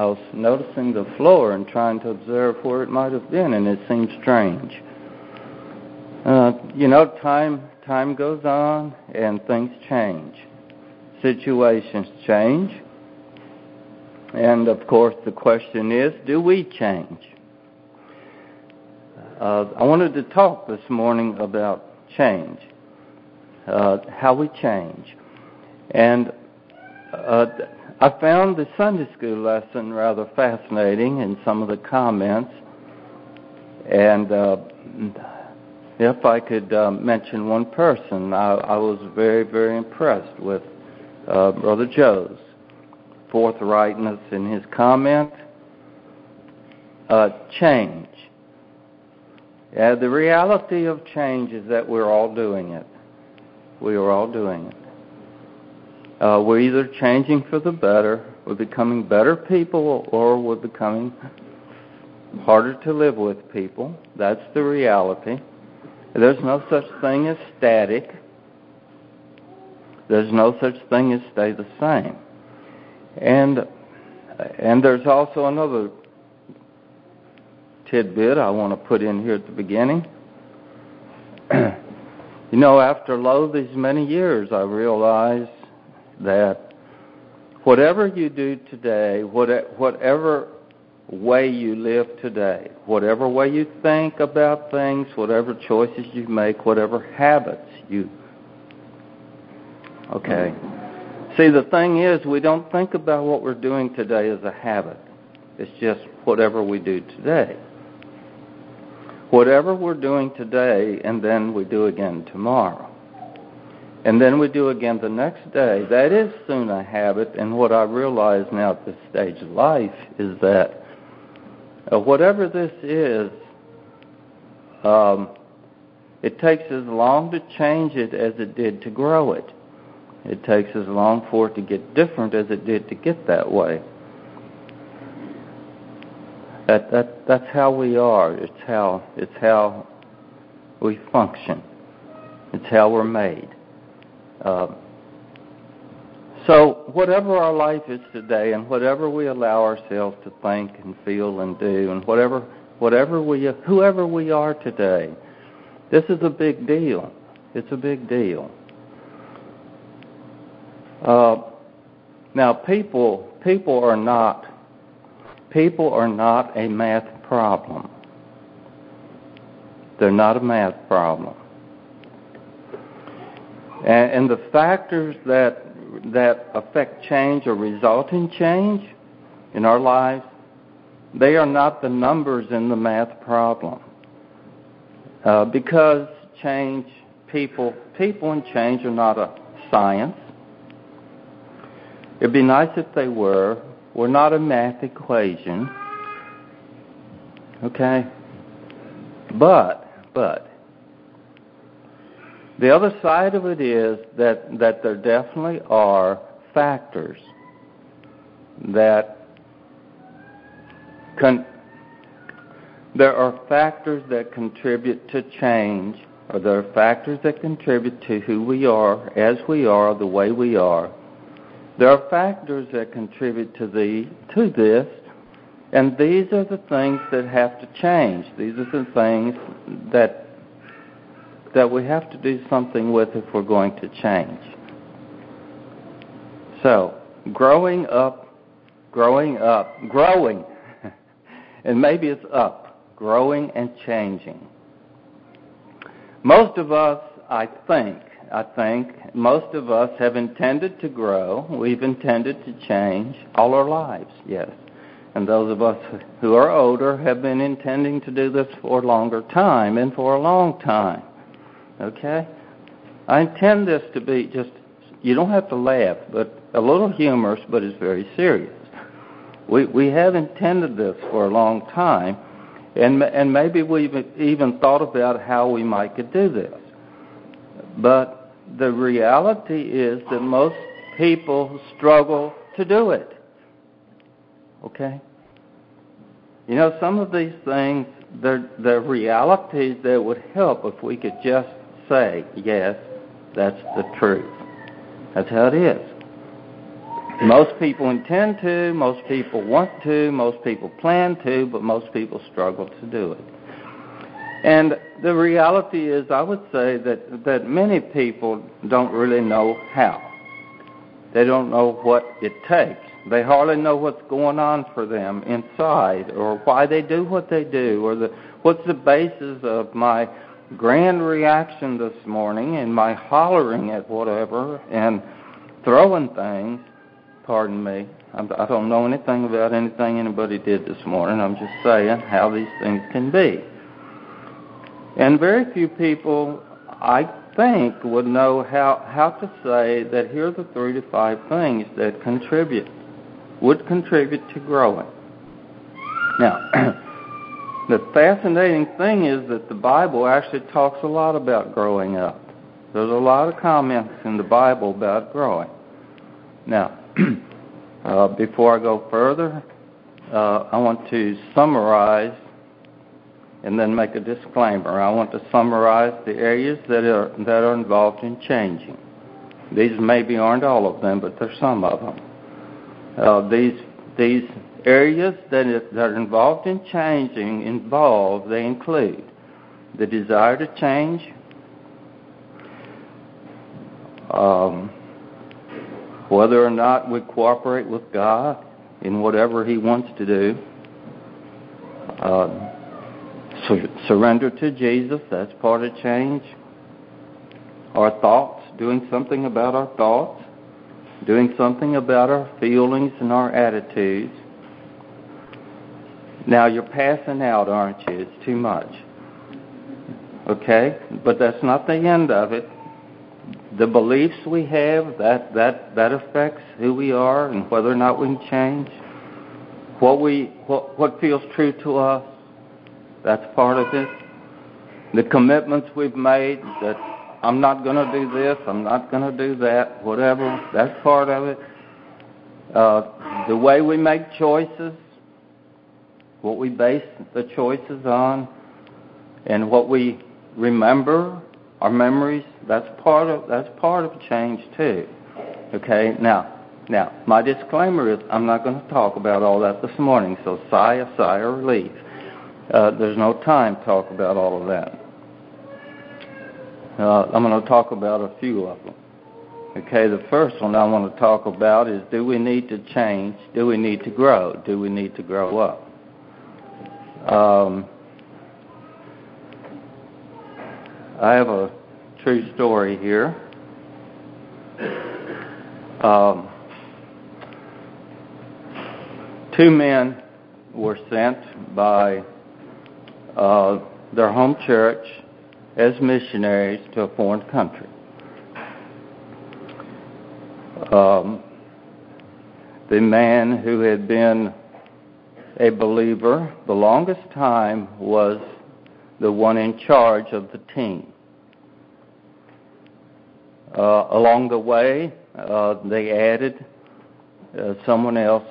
I was noticing the floor and trying to observe where it might have been, and it seemed strange. Uh, you know, time time goes on and things change, situations change, and of course the question is, do we change? Uh, I wanted to talk this morning about change, uh, how we change, and uh, I found the Sunday school lesson rather fascinating in some of the comments. And uh, if I could uh, mention one person, I, I was very, very impressed with uh, Brother Joe's forthrightness in his comment. Uh, change. The reality of change is that we're all doing it. We are all doing it. Uh, we're either changing for the better, we're becoming better people, or we're becoming harder to live with people. That's the reality. There's no such thing as static. There's no such thing as stay the same. And and there's also another tidbit I want to put in here at the beginning. you know, after lo these many years, I realized that whatever you do today, whatever way you live today, whatever way you think about things, whatever choices you make, whatever habits you. Okay. See, the thing is, we don't think about what we're doing today as a habit. It's just whatever we do today. Whatever we're doing today, and then we do again tomorrow and then we do again the next day. That is soon a habit, and what I realize now at this stage of life is that uh, whatever this is, um, it takes as long to change it as it did to grow it. It takes as long for it to get different as it did to get that way. That, that, that's how we are. It's how, it's how we function. It's how we're made. Uh, so, whatever our life is today, and whatever we allow ourselves to think and feel and do, and whatever, whatever we, whoever we are today, this is a big deal. It's a big deal. Uh, now, people, people are not, people are not a math problem. They're not a math problem. And, the factors that that affect change or result in change in our lives, they are not the numbers in the math problem. Uh, because change, people, people and change are not a science. It'd be nice if they were. We're not a math equation. Okay? But, but, the other side of it is that, that there definitely are factors that con- there are factors that contribute to change, or there are factors that contribute to who we are, as we are, the way we are. There are factors that contribute to the to this, and these are the things that have to change. These are the things that that we have to do something with if we're going to change. So, growing up, growing up, growing, and maybe it's up, growing and changing. Most of us, I think, I think, most of us have intended to grow. We've intended to change all our lives, yes. And those of us who are older have been intending to do this for a longer time and for a long time. Okay? I intend this to be just, you don't have to laugh, but a little humorous, but it's very serious. We, we have intended this for a long time, and, and maybe we've even thought about how we might could do this. But the reality is that most people struggle to do it. Okay? You know, some of these things, they're, they're realities that would help if we could just say, yes, that's the truth. That's how it is. Most people intend to, most people want to, most people plan to, but most people struggle to do it. And the reality is, I would say that, that many people don't really know how. They don't know what it takes. They hardly know what's going on for them inside or why they do what they do or the, what's the basis of my grand reaction this morning and my hollering at whatever and throwing things. Pardon me. I don't know anything about anything anybody did this morning. I'm just saying how these things can be. And very few people, I think, would know how, how to say that here are the three to five things that contribute, would contribute to growing. Now, the fascinating thing is that the Bible actually talks a lot about growing up. There's a lot of comments in the Bible about growing. Now, uh, before I go further, uh, I want to summarize and then make a disclaimer. I want to summarize the areas that are that are involved in changing. These maybe aren't all of them, but there's some of them. Uh, these these areas that, are involved in changing involve they include the desire to change, um, whether or not we cooperate with God in whatever He wants to do. Uh, surrender to Jesus, that's part of change. Our thoughts, doing something about our thoughts, doing something about our feelings and our attitudes. Now you're passing out, aren't you? It's too much. Okay? But that's not the end of it. The beliefs we have, that, that, that affects who we are and whether or not we can change. What we what what feels true to us that's part of it. The commitments we've made that I'm not going to do this, I'm not going to do that, whatever, that's part of it. Uh, the way we make choices, what we base the choices on, and what we remember, our memories, that's part of that's part of change too. Okay, now now my disclaimer is I'm not going to talk about all that this morning, so sigh a sigh of relief. Uh, there's no time to talk about all of that. Uh, I'm going to talk about a few of them. Okay, the first one I want to talk about is do we need to change? Do we need to grow? Do we need to grow up? Um, I have a true story here. Um, two men were sent by uh, their home church as missionaries to a foreign country. Um, the man who had been a believer the longest time was the one in charge of the team. Uh, along the way, uh, they added uh, someone else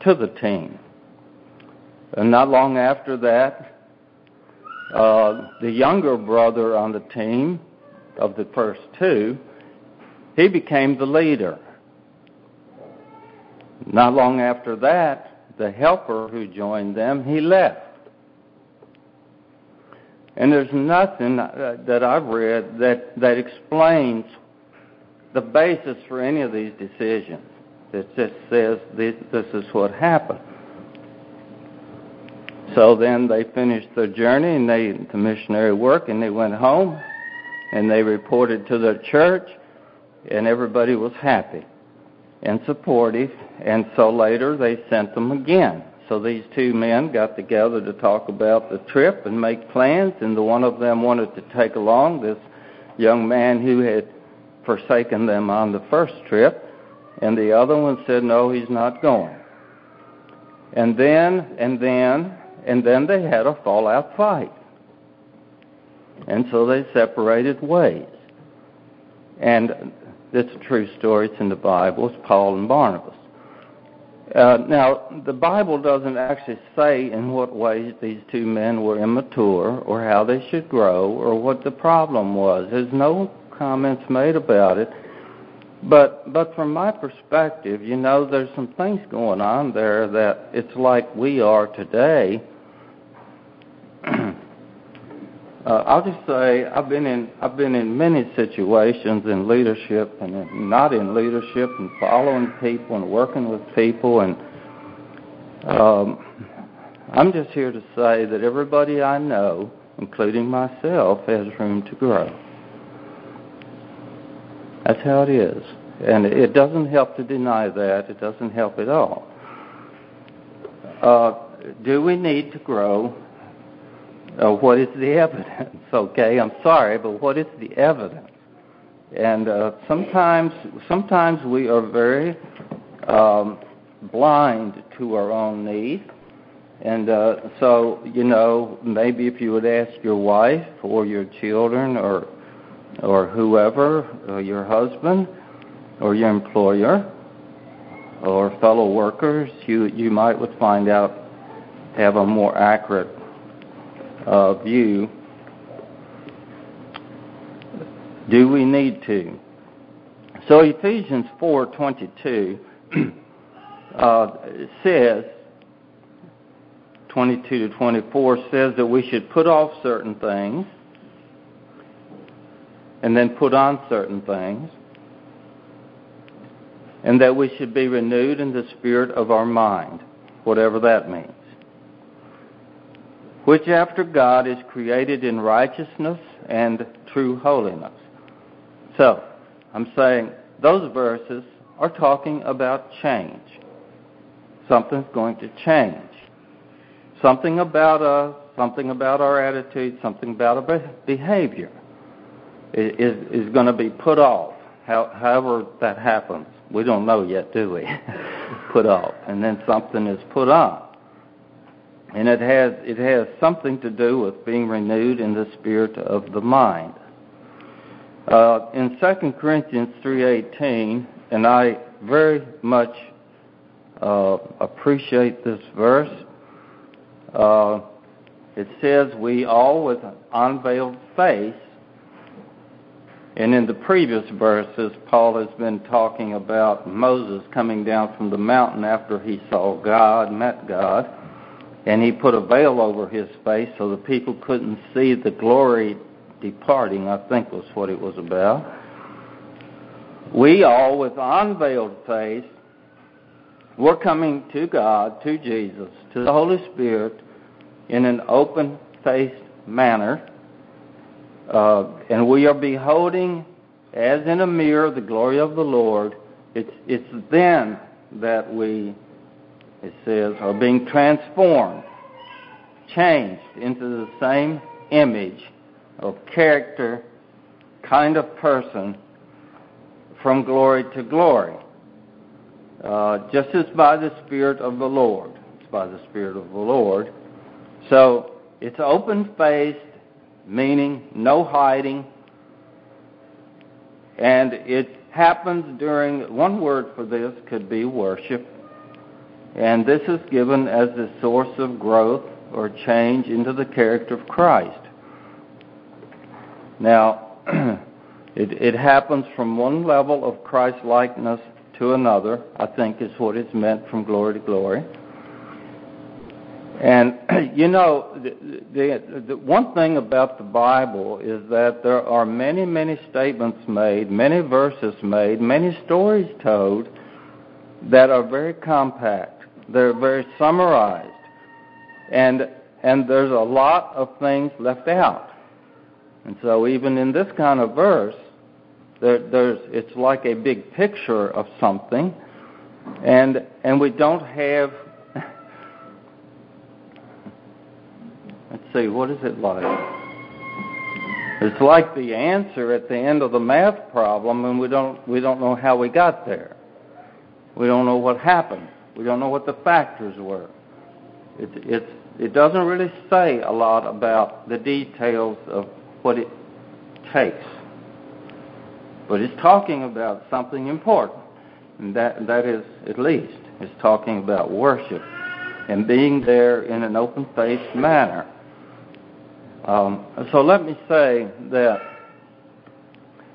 to the team. And not long after that, uh, the younger brother on the team of the first two, he became the leader. Not long after that, the helper who joined them, he left. And there's nothing uh, that I've read that, that explains the basis for any of these decisions. It just says this, this is what happened. So then they finished their journey and they the missionary work and they went home and they reported to the church and everybody was happy and supportive and so later they sent them again. So these two men got together to talk about the trip and make plans and the one of them wanted to take along this young man who had forsaken them on the first trip and the other one said no he's not going. And then and then and then they had a fallout fight. And so they separated ways. And it's a true story. It's in the Bible. It's Paul and Barnabas. Uh, now, the Bible doesn't actually say in what ways these two men were immature or how they should grow or what the problem was. There's no comments made about it. But but from my perspective, you know, there's some things going on there that it's like we are today. uh, I'll just say I've been in I've been in many situations in leadership and in, not in leadership and following people and working with people and um, I'm just here to say that everybody I know, including myself, has room to grow. That's how it is. And it doesn't help to deny that. It doesn't help at all. Uh, do we need to grow? Uh, what is the evidence? Okay, I'm sorry, but what is the evidence? And uh, sometimes, sometimes we are very um, blind to our own needs. And uh, so, you know, maybe if you would ask your wife or your children or or whoever, or your husband, or your employer, or fellow workers, you you might would find out have a more accurate uh, view. Do we need to? So Ephesians 4:22 uh, says 22 to 24 says that we should put off certain things and then put on certain things, and that we should be renewed in the spirit of our mind, whatever that means. Which after God is created in righteousness and true holiness. So, I'm saying those verses are talking about change. Something's going to change. Something about us, something about our attitude, something about our behavior is, is going to be put off. How, however that happens, we don't know yet, do we? put off, and then something is put on, and it has it has something to do with being renewed in the spirit of the mind. Uh, in 2 Corinthians 3:18, and I very much uh, appreciate this verse. Uh, it says, "We all with an unveiled face and in the previous verses, Paul has been talking about Moses coming down from the mountain after he saw God, met God, and he put a veil over his face so the people couldn't see the glory departing, I think was what it was about. We all, with unveiled face, we're coming to God, to Jesus, to the Holy Spirit in an open faced manner uh, and we are beholding, as in a mirror, the glory of the Lord. It's, it's then that we, it says, are being transformed, changed into the same image of character, kind of person, from glory to glory. Uh, just as by the Spirit of the Lord. It's by the Spirit of the Lord. So it's open faced meaning no hiding. And it happens during, one word for this could be worship. And this is given as the source of growth or change into the character of Christ. Now, it, it happens from one level of Christ likeness to another, I think is what is meant from glory to glory. And you know, the, the, the one thing about the Bible is that there are many, many statements made, many verses made, many stories told that are very compact. They're very summarized, and and there's a lot of things left out. And so, even in this kind of verse, there, there's it's like a big picture of something, and and we don't have Let's see, what is it like? It's like the answer at the end of the math problem, and we don't we don't know how we got there. We don't know what happened. We don't know what the factors were. It it's it doesn't really say a lot about the details of what it takes, but it's talking about something important, and that that is at least it's talking about worship and being there in an open-faced manner. Um, so let me say that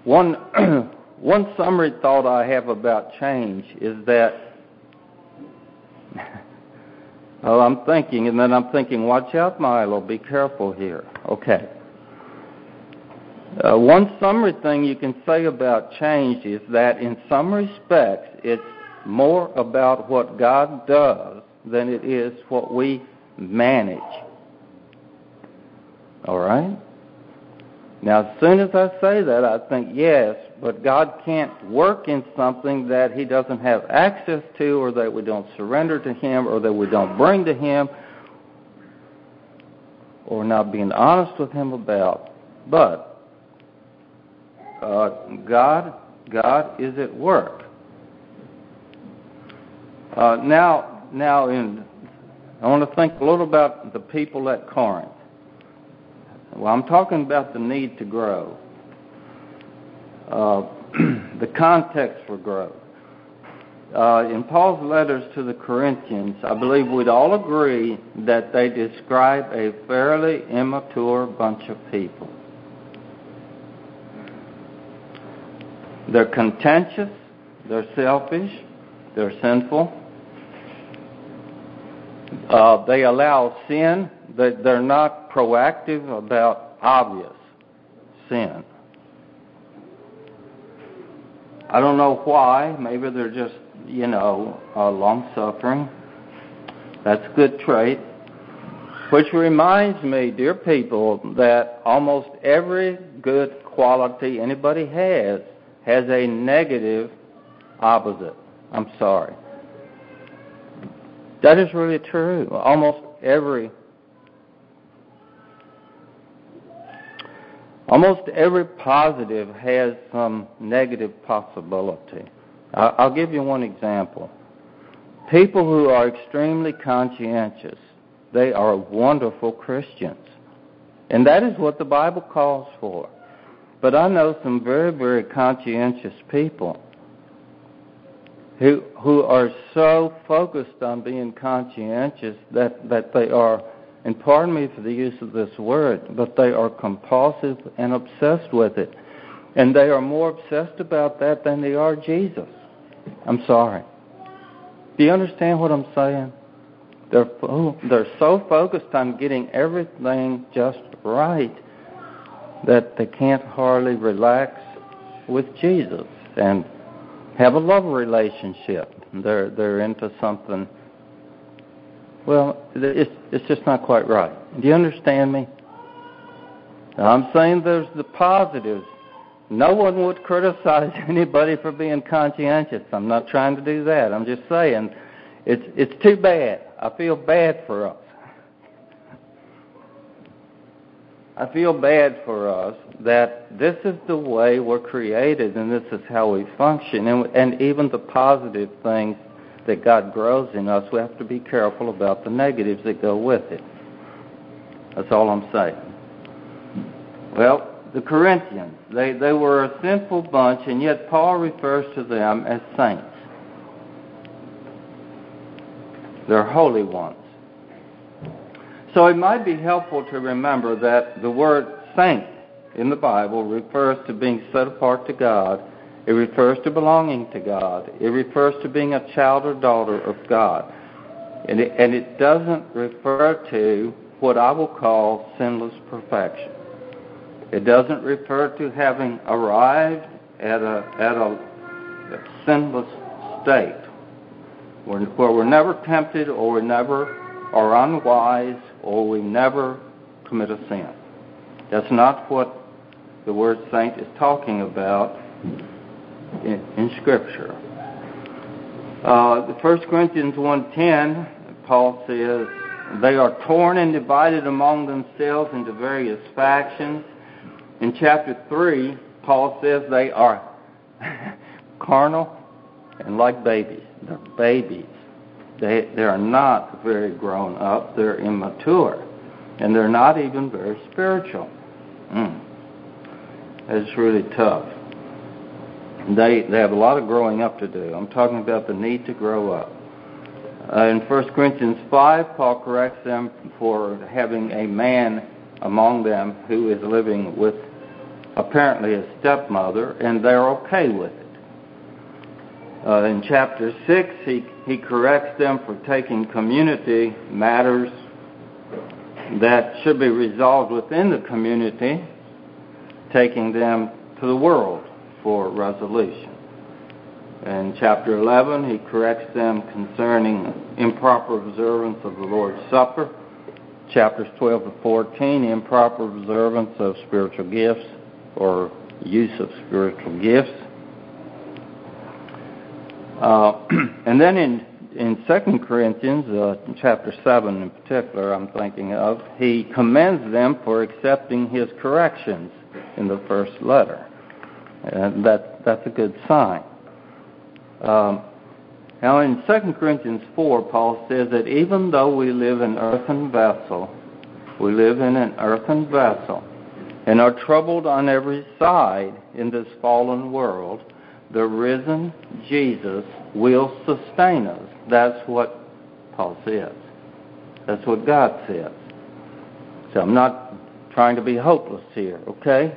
one one summary thought I have about change is that, oh, I'm thinking, and then I'm thinking, watch out, Milo, be careful here. Okay. Uh, one summary thing you can say about change is that in some respects it's more about what God does than it is what we manage. All right? Now, as soon as I say that, I think, yes, but God can't work in something that He doesn't have access to, or that we don't surrender to Him, or that we don't bring to Him, or not being honest with Him about. But uh, God, God is at work. Uh, now, now, in I want to think a little about the people at Corinth. Well, I'm talking about the need to grow, the context for growth. Uh, in Paul's letters to the Corinthians, I believe we'd all agree that they describe a fairly immature bunch of people. They're contentious, they're selfish, they're sinful, uh, they allow sin. They, they're not proactive about obvious sin. I don't know why. Maybe they're just, you know, uh, long suffering. That's a good trait. Which reminds me, dear people, that almost every good quality anybody has has a negative opposite. I'm sorry. That is really true. Almost every almost every positive has some negative possibility. I'll give you one example. People who are extremely conscientious, they are wonderful Christians. And that is what the Bible calls for. But I know some very, very conscientious people who who are so focused on being conscientious that that they are and pardon me for the use of this word, but they are compulsive and obsessed with it. And they are more obsessed about that than they are Jesus. I'm sorry. Do you understand what I'm saying? They're they're so focused on getting everything just right that they can't hardly relax with Jesus. And have a love relationship. They're they're into something. Well, it's it's just not quite right. Do you understand me? I'm saying there's the positives. No one would criticize anybody for being conscientious. I'm not trying to do that. I'm just saying it's it's too bad. I feel bad for us. I feel bad for us that this is the way we're created and this is how we function. And, and even the positive things that God grows in us, we have to be careful about the negatives that go with it. That's all I'm saying. Well, the Corinthians, they, they were a sinful bunch, and yet Paul refers to them as saints. They're holy ones. So it might be helpful to remember that the word saint in the Bible refers to being set apart to God. It refers to belonging to God. It refers to being a child or daughter of God. And it, and it doesn't refer to what I will call sinless perfection. It doesn't refer to having arrived at a, at a sinless state where, where we're never tempted or we never are unwise or we never commit a sin. That's not what the word saint is talking about in, in Scripture. Uh, 1 Corinthians 1.10, Paul says, they are torn and divided among themselves into various factions. In chapter 3, Paul says they are carnal and like babies. They're babies. They, they are not very grown up. They're immature. And they're not even very spiritual. Mm. It's really tough. They, they have a lot of growing up to do. I'm talking about the need to grow up. Uh, in 1 Corinthians 5, Paul corrects them for having a man among them who is living with apparently a stepmother, and they're okay with it. Uh, in chapter 6, he, he corrects them for taking community matters that should be resolved within the community, taking them to the world for resolution. In chapter 11, he corrects them concerning improper observance of the Lord's Supper. Chapters 12 to 14, improper observance of spiritual gifts or use of spiritual gifts. Uh, and then in in Second Corinthians, uh, chapter seven in particular, I'm thinking of, he commends them for accepting his corrections in the first letter, and that that's a good sign. Um, now, in 2 Corinthians 4, Paul says that even though we live in earthen vessel, we live in an earthen vessel, and are troubled on every side in this fallen world, the risen Jesus will sustain us. That's what Paul says. That's what God says. So I'm not trying to be hopeless here, okay?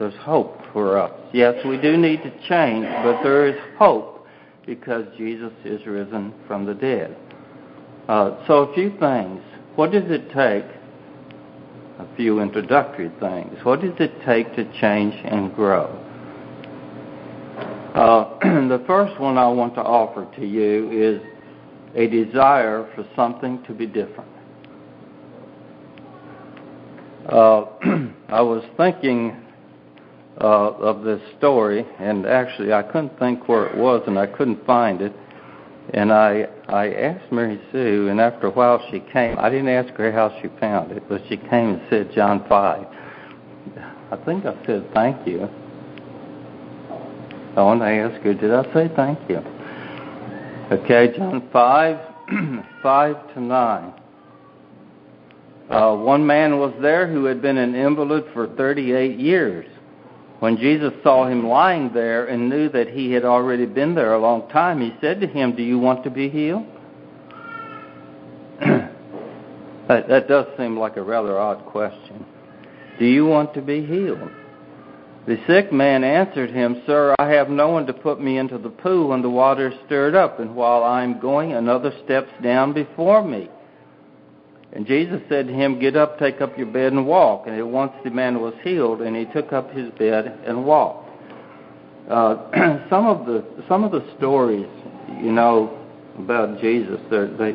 There's hope for us. Yes, we do need to change, but there is hope because Jesus is risen from the dead. Uh, so a few things. What does it take? A few introductory things. What does it take to change and grow? Uh, the first one I want to offer to you is a desire for something to be different. Uh, I was thinking uh, of this story, and actually I couldn't think where it was, and I couldn't find it. And I I asked Mary Sue, and after a while she came. I didn't ask her how she found it, but she came and said John five. I think I said thank you. I want to ask her, did I say thank you? Okay, John 5, 5 to 9. Uh, one man was there who had been an invalid for 38 years. When Jesus saw him lying there and knew that he had already been there a long time, he said to him, Do you want to be healed? that, that does seem like a rather odd question. Do you want to be healed? The sick man answered him, Sir, I have no one to put me into the pool when the water is stirred up, and while I am going, another steps down before me. And Jesus said to him, Get up, take up your bed, and walk. And at once the man was healed, and he took up his bed and walked. Uh, some of the some of the stories, you know, about Jesus, they're they,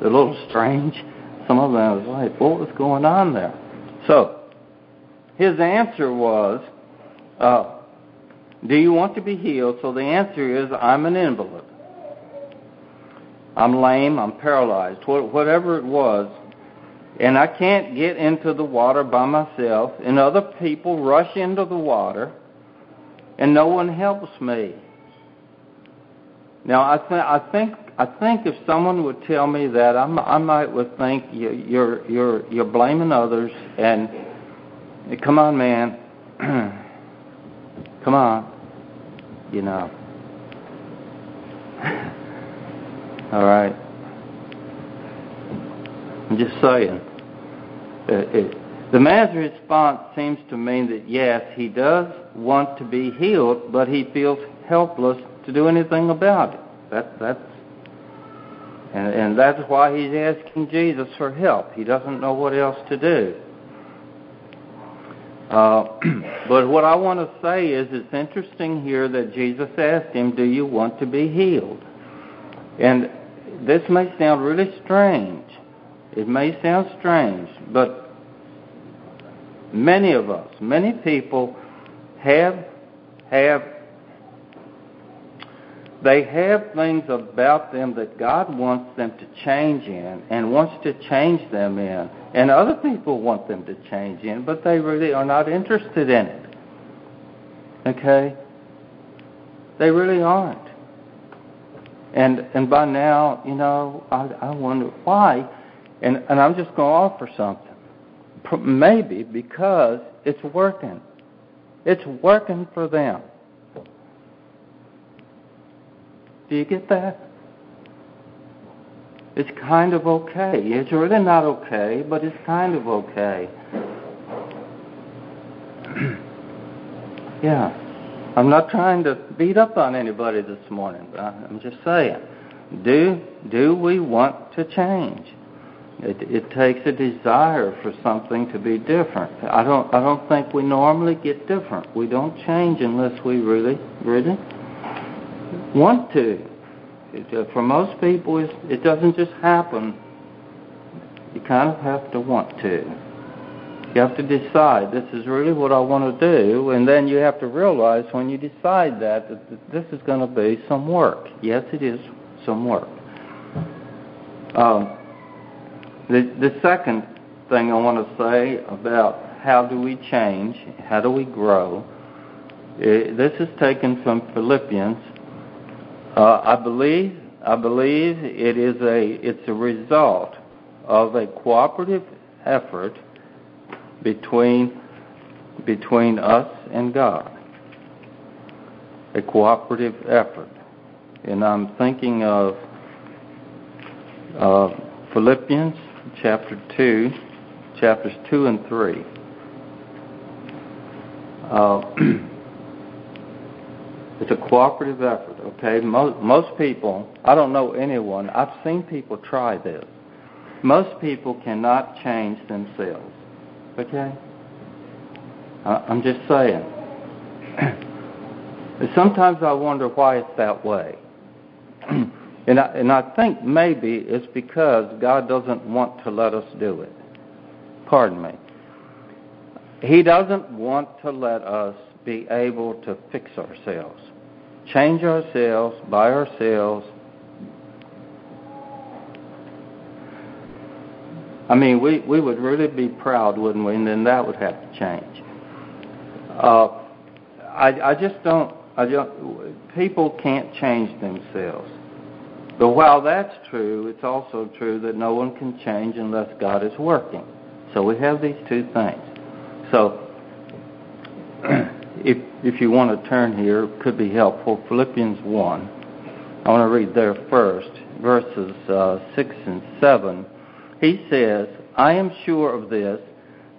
they're a little strange. Some of them I was like, what was going on there? So his answer was, uh, Do you want to be healed? So the answer is, I'm an invalid. I'm lame, I'm paralyzed, whatever it was. And I can't get into the water by myself, and other people rush into the water, and no one helps me. Now, I, th- I think I think if someone would tell me that, I'm, I might would think you, you're you're you're blaming others and Come on, man. Come on. You know. All right. I'm just saying. It, it, the man's response seems to mean that yes, he does want to be healed, but he feels helpless to do anything about it. That that's and, and that's why he's asking Jesus for help. He doesn't know what else to do. Uh, but what I want to say is it's interesting here that Jesus asked him, Do you want to be healed? And this may sound really strange. It may sound strange, but many of us, many people have have they have things about them that God wants them to change in and wants to change them in. And other people want them to change in, but they really are not interested in it. Okay? They really aren't. And and by now, you know, I, I wonder why. And and I'm just going to offer something. Maybe because it's working. It's working for them. Do you get that? It's kind of okay. It's really not okay, but it's kind of okay. Yeah. I'm not trying to beat up on anybody this morning, but I'm just saying, do do we want to change? It, it takes a desire for something to be different. I don't I don't think we normally get different. We don't change unless we really really want to. It, uh, for most people, it, it doesn't just happen. You kind of have to want to. You have to decide this is really what I want to do, and then you have to realize when you decide that that this is going to be some work. Yes, it is some work. Um, the the second thing I want to say about how do we change, how do we grow, uh, this is taken from Philippians. Uh, I believe I believe it is a it's a result of a cooperative effort between between us and God. A cooperative effort. And I'm thinking of uh, Philippians chapter 2, chapters 2 and 3. Uh, it's a cooperative effort, okay? Most, most people, I don't know anyone, I've seen people try this. Most people cannot change themselves. Okay? I'm just saying. Sometimes I wonder why it's that way. and, I, and I think maybe it's because God doesn't want to let us do it. Pardon me. He doesn't want to let us be able to fix ourselves, change ourselves by ourselves, I mean, we, we would really be proud, wouldn't we? And then that would have to change. Uh, I, I just don't, I don't, people can't change themselves. But while that's true, it's also true that no one can change unless God is working. So we have these two things. So if, if you want to turn here, it could be helpful. Philippians 1. I want to read there first, verses uh, 6 and 7 he says, I am sure of this,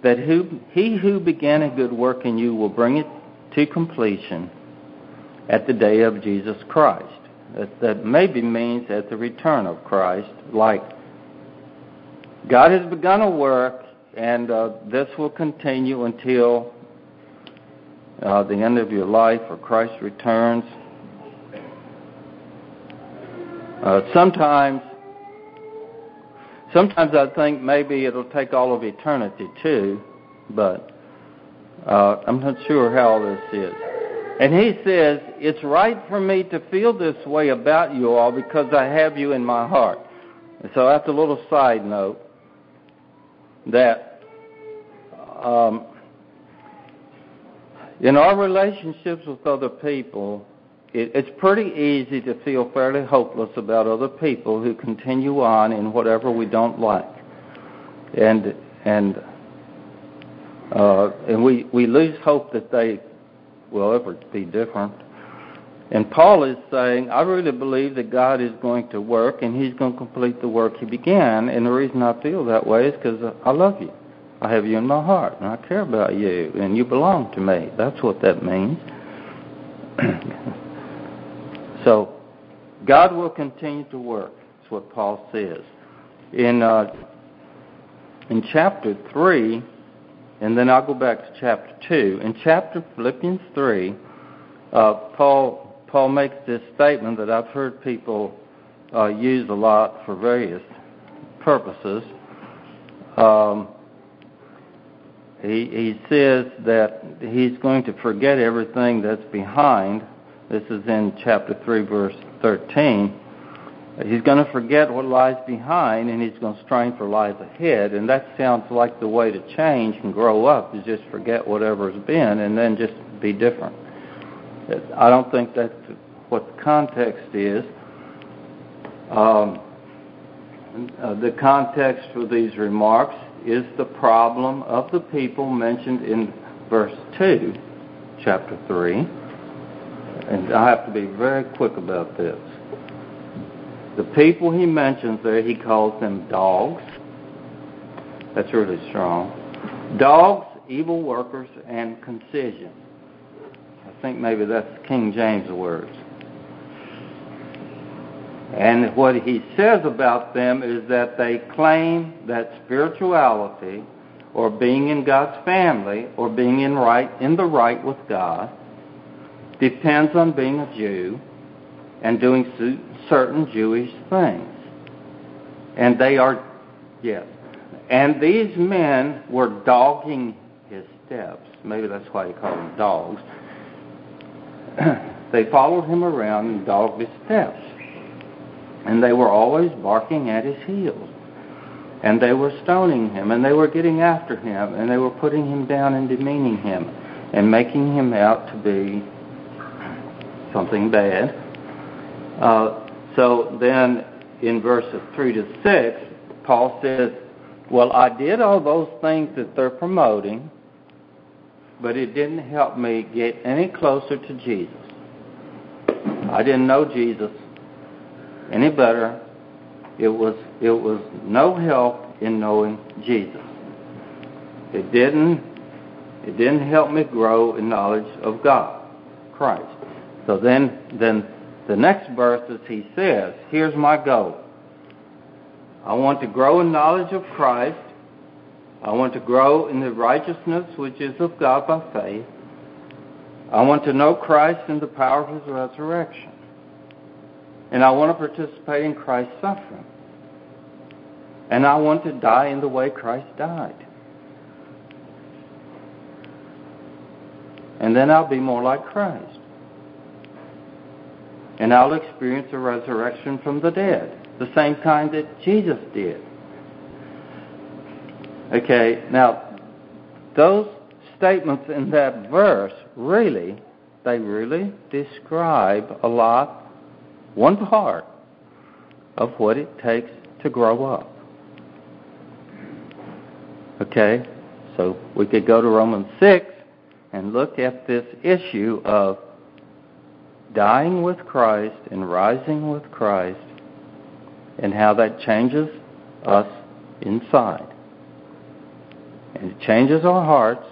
that who, he who began a good work in you will bring it to completion at the day of Jesus Christ. That, that maybe means at the return of Christ, like God has begun a work, and uh, this will continue until uh, the end of your life or Christ returns. Uh, sometimes Sometimes I think maybe it'll take all of eternity too, but uh, I'm not sure how all this is. And he says, It's right for me to feel this way about you all because I have you in my heart. And so that's a little side note that um, in our relationships with other people, it, it's pretty easy to feel fairly hopeless about other people who continue on in whatever we don't like, and and uh, and we we lose hope that they will ever be different. And Paul is saying, I really believe that God is going to work and He's going to complete the work He began. And the reason I feel that way is because I love you. I have you in my heart, and I care about you, and you belong to me. That's what that means. God will continue to work. That's what Paul says. In uh, in chapter three, and then I'll go back to chapter two. In chapter Philippians three, uh, Paul Paul makes this statement that I've heard people uh, use a lot for various purposes. Um, he, he says that he's going to forget everything that's behind this is in chapter 3, verse 13. He's going to forget what lies behind and he's going to strain for lies ahead. And that sounds like the way to change and grow up is just forget whatever's been and then just be different. I don't think that's what the context is. Um, uh, the context for these remarks is the problem of the people mentioned in verse 2, chapter 3 and I have to be very quick about this. The people he mentions there, he calls them dogs. That's really strong. Dogs, evil workers, and concision. I think maybe that's King James words. And what he says about them is that they claim that spirituality or being in God's family or being in right in the right with God depends on being a Jew and doing certain Jewish things. And they are yes. And these men were dogging his steps. Maybe that's why he called them dogs. they followed him around and dogged his steps. And they were always barking at his heels. And they were stoning him, and they were getting after him, and they were putting him down and demeaning him, and making him out to be something bad. Uh, so then in verses 3 to 6, Paul says, Well, I did all those things that they're promoting, but it didn't help me get any closer to Jesus. I didn't know Jesus any better. It was it was no help in knowing Jesus. It didn't it didn't help me grow in knowledge of God, Christ. So then then the next verse is he says, Here's my goal. I want to grow in knowledge of Christ. I want to grow in the righteousness which is of God by faith. I want to know Christ in the power of his resurrection. And I want to participate in Christ's suffering. And I want to die in the way Christ died. And then I'll be more like Christ. And I'll experience a resurrection from the dead, the same kind that Jesus did. Okay, now, those statements in that verse really, they really describe a lot one part of what it takes to grow up. Okay? So we could go to Romans 6 and look at this issue of dying with Christ and rising with Christ and how that changes us inside. And it changes our hearts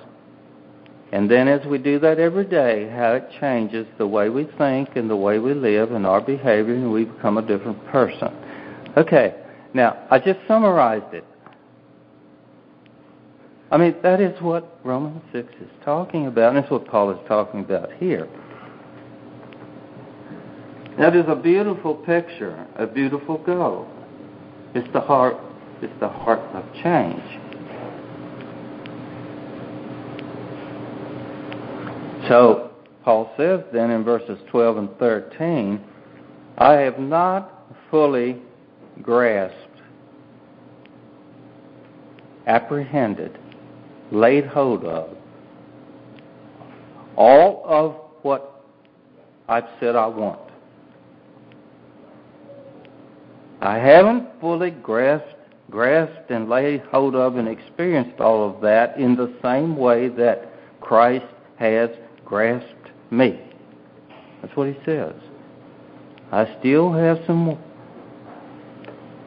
and then as we do that every day, how it changes the way we think and the way we live and our behavior, and we become a different person. Okay, now I just summarized it. I mean, that is what Romans 6 is talking about, and that's what Paul is talking about here. That is a beautiful picture, a beautiful goal. It's the heart, it's the heart of change. So, Paul says then in verses 12 and 13, I have not fully grasped, apprehended, laid hold of all of what I've said I want. I haven't fully grasped, grasped and laid hold of and experienced all of that in the same way that Christ has grasped me. That's what he says. I still have some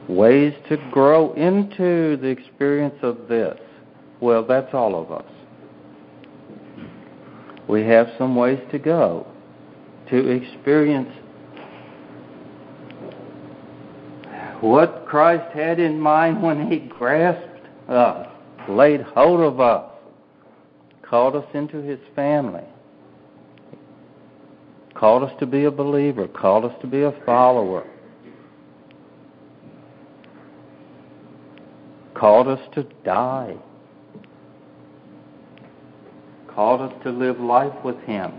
ways to grow into the experience of this. Well, that's all of us. We have some ways to go to experience what Christ had in mind when he grasped us, laid hold of us, called us into his family called us to be a believer, called us to be a follower, called us to die, called us to live life with Him.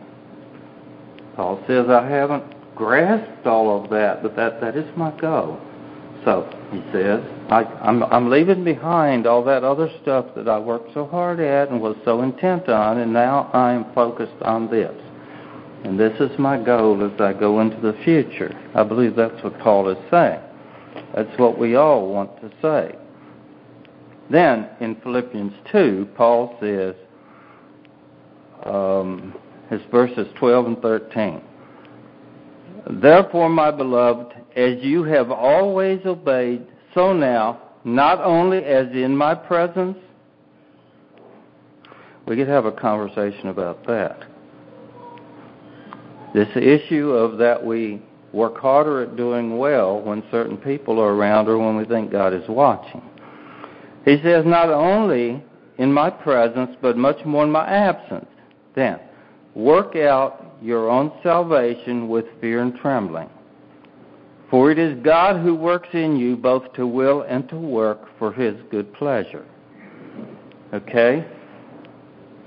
Paul says, I haven't grasped all of that, but that, that is my goal. So, he says, I, I'm, I'm leaving behind all that other stuff that I worked so hard at and was so intent on, and now I am focused on this. And this is my goal as I go into the future. I believe that's what Paul is saying. That's what we all want to say. Then in Philippians 2, Paul says, um, his verses 12 and 13. Therefore, my beloved, as you have always obeyed, so now, not only as in my presence, we could have a conversation about that This issue of that we work harder at doing well when certain people are around or when we think God is watching. He says, not only in my presence, but much more in my absence. Then, work out your own salvation with fear and trembling. For it is God who works in you both to will and to work for his good pleasure. Okay?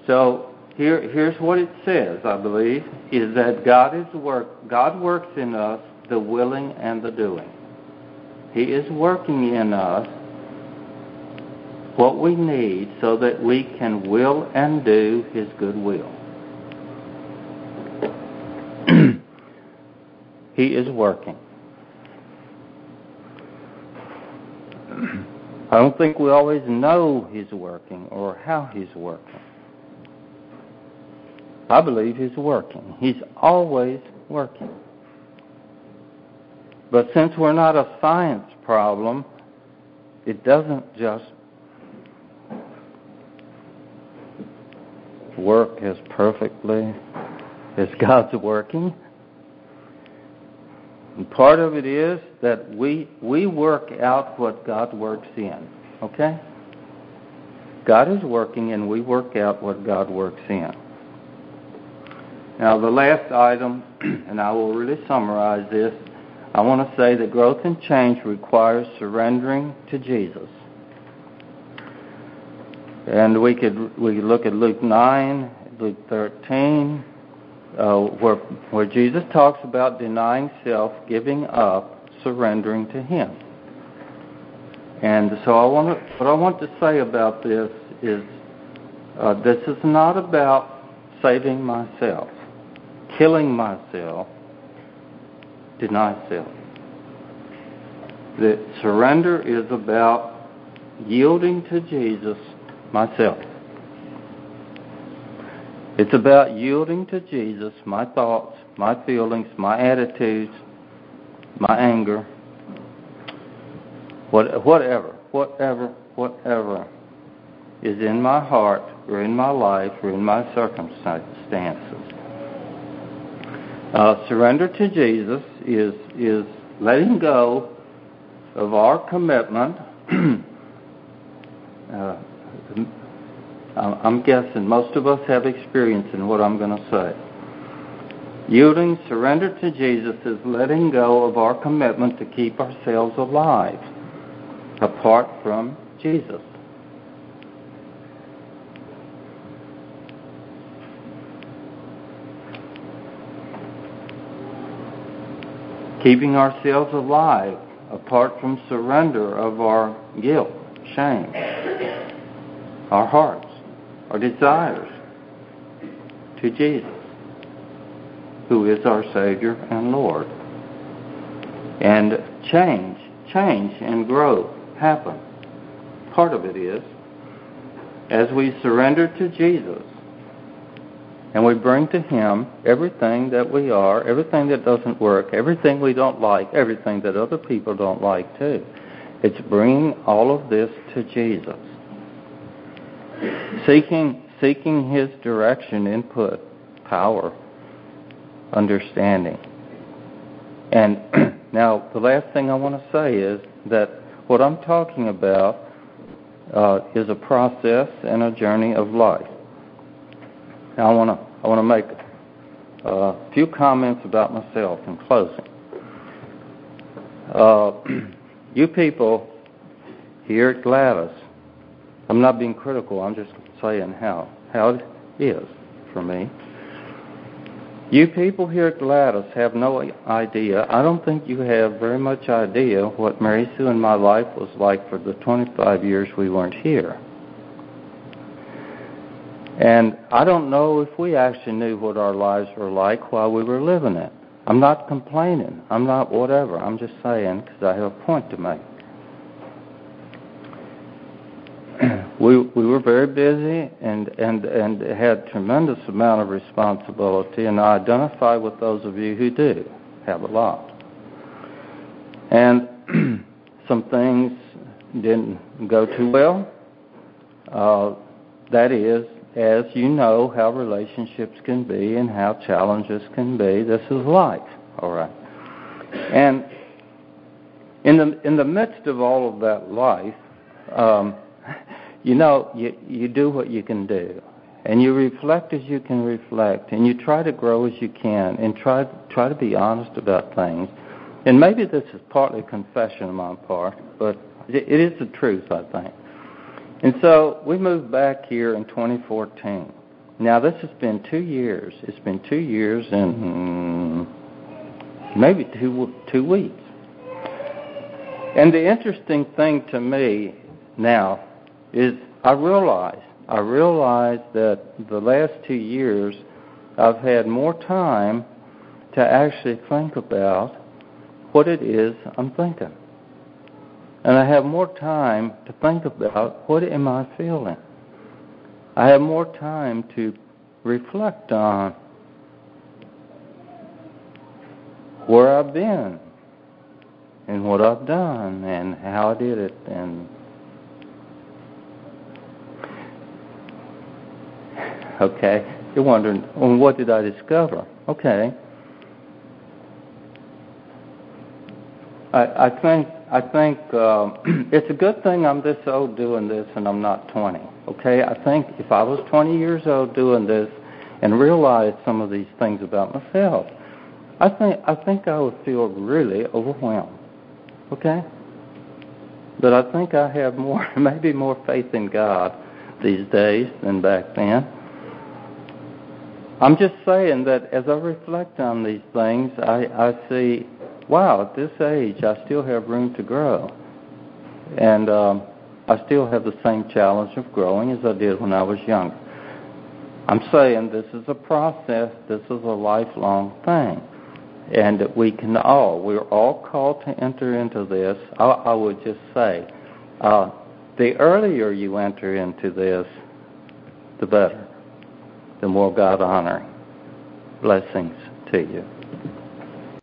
So here, here's what it says, I believe, is that God is work God works in us the willing and the doing. He is working in us what we need so that we can will and do his good will. he is working. I don't think we always know He's working or how He's working. I believe He's working. He's always working. But since we're not a science problem, it doesn't just work as perfectly as God's working. And part of it is that we we work out what God works in. Okay? God is working and we work out what God works in. Now the last item, and I will really summarize this, I want to say that growth and change requires surrendering to Jesus. And we could we could look at Luke 9, Luke 13, uh, where, where Jesus talks about denying self, giving up, surrendering to Him. And so I want to, what I want to say about this is uh, this is not about saving myself, killing myself, deny self. The surrender is about yielding to Jesus myself. It's about yielding to Jesus my thoughts, my feelings, my attitudes, my anger, what, whatever, whatever, whatever is in my heart or in my life or in my circumstances. Uh, surrender to Jesus is is letting go of our commitment. uh, I'm guessing most of us have experience in what I'm going to say. Yielding surrender to Jesus is letting go of our commitment to keep ourselves alive apart from Jesus. Keeping ourselves alive apart from surrender of our guilt, shame, our hearts our desires to Jesus, who is our Savior and Lord. And change, change and growth happen. Part of it is as we surrender to Jesus and we bring to Him everything that we are, everything that doesn't work, everything we don't like, everything that other people don't like too. It's bringing all of this to Jesus seeking seeking his direction, input, power, understanding. And now the last thing I want to say is that what I'm talking about uh, is a process and a journey of life. Now I want to I want to make a few comments about myself in closing. Uh, you people here at Gladys I'm not being critical. I'm just saying how how it is for me. You people here at Gladys have no idea. I don't think you have very much idea what Mary Sue and my life was like for the 25 years we weren't here. And I don't know if we actually knew what our lives were like while we were living it. I'm not complaining. I'm not whatever. I'm just saying because I have a point to make. We we were very busy and and and had tremendous amount of responsibility and I identify with those of you who do have a lot. And some things didn't go too well. Uh, that is as you know how relationships can be and how challenges can be, this is life, all right. And in the in the midst of all of that life, um, you know, you you do what you can do, and you reflect as you can reflect, and you try to grow as you can, and try try to be honest about things. And maybe this is partly a confession on my part, but it is the truth, I think. And so we moved back here in 2014. Now this has been two years. It's been two years and hmm, maybe two two weeks. And the interesting thing to me now is I realize I realize that the last two years I've had more time to actually think about what it is I'm thinking. And I have more time to think about what am I feeling. I have more time to reflect on where I've been and what I've done and how I did it and okay you're wondering well, what did I discover okay I, I think I think uh, it's a good thing I'm this old doing this and I'm not 20. Okay, I think if I was 20 years old doing this and realized some of these things about myself, I think I think I would feel really overwhelmed. Okay, but I think I have more, maybe more faith in God these days than back then. I'm just saying that as I reflect on these things, I, I see wow, at this age, I still have room to grow. And um, I still have the same challenge of growing as I did when I was younger. I'm saying this is a process, this is a lifelong thing. And we can all, we're all called to enter into this. I, I would just say, uh, the earlier you enter into this, the better, the more God honoring blessings to you.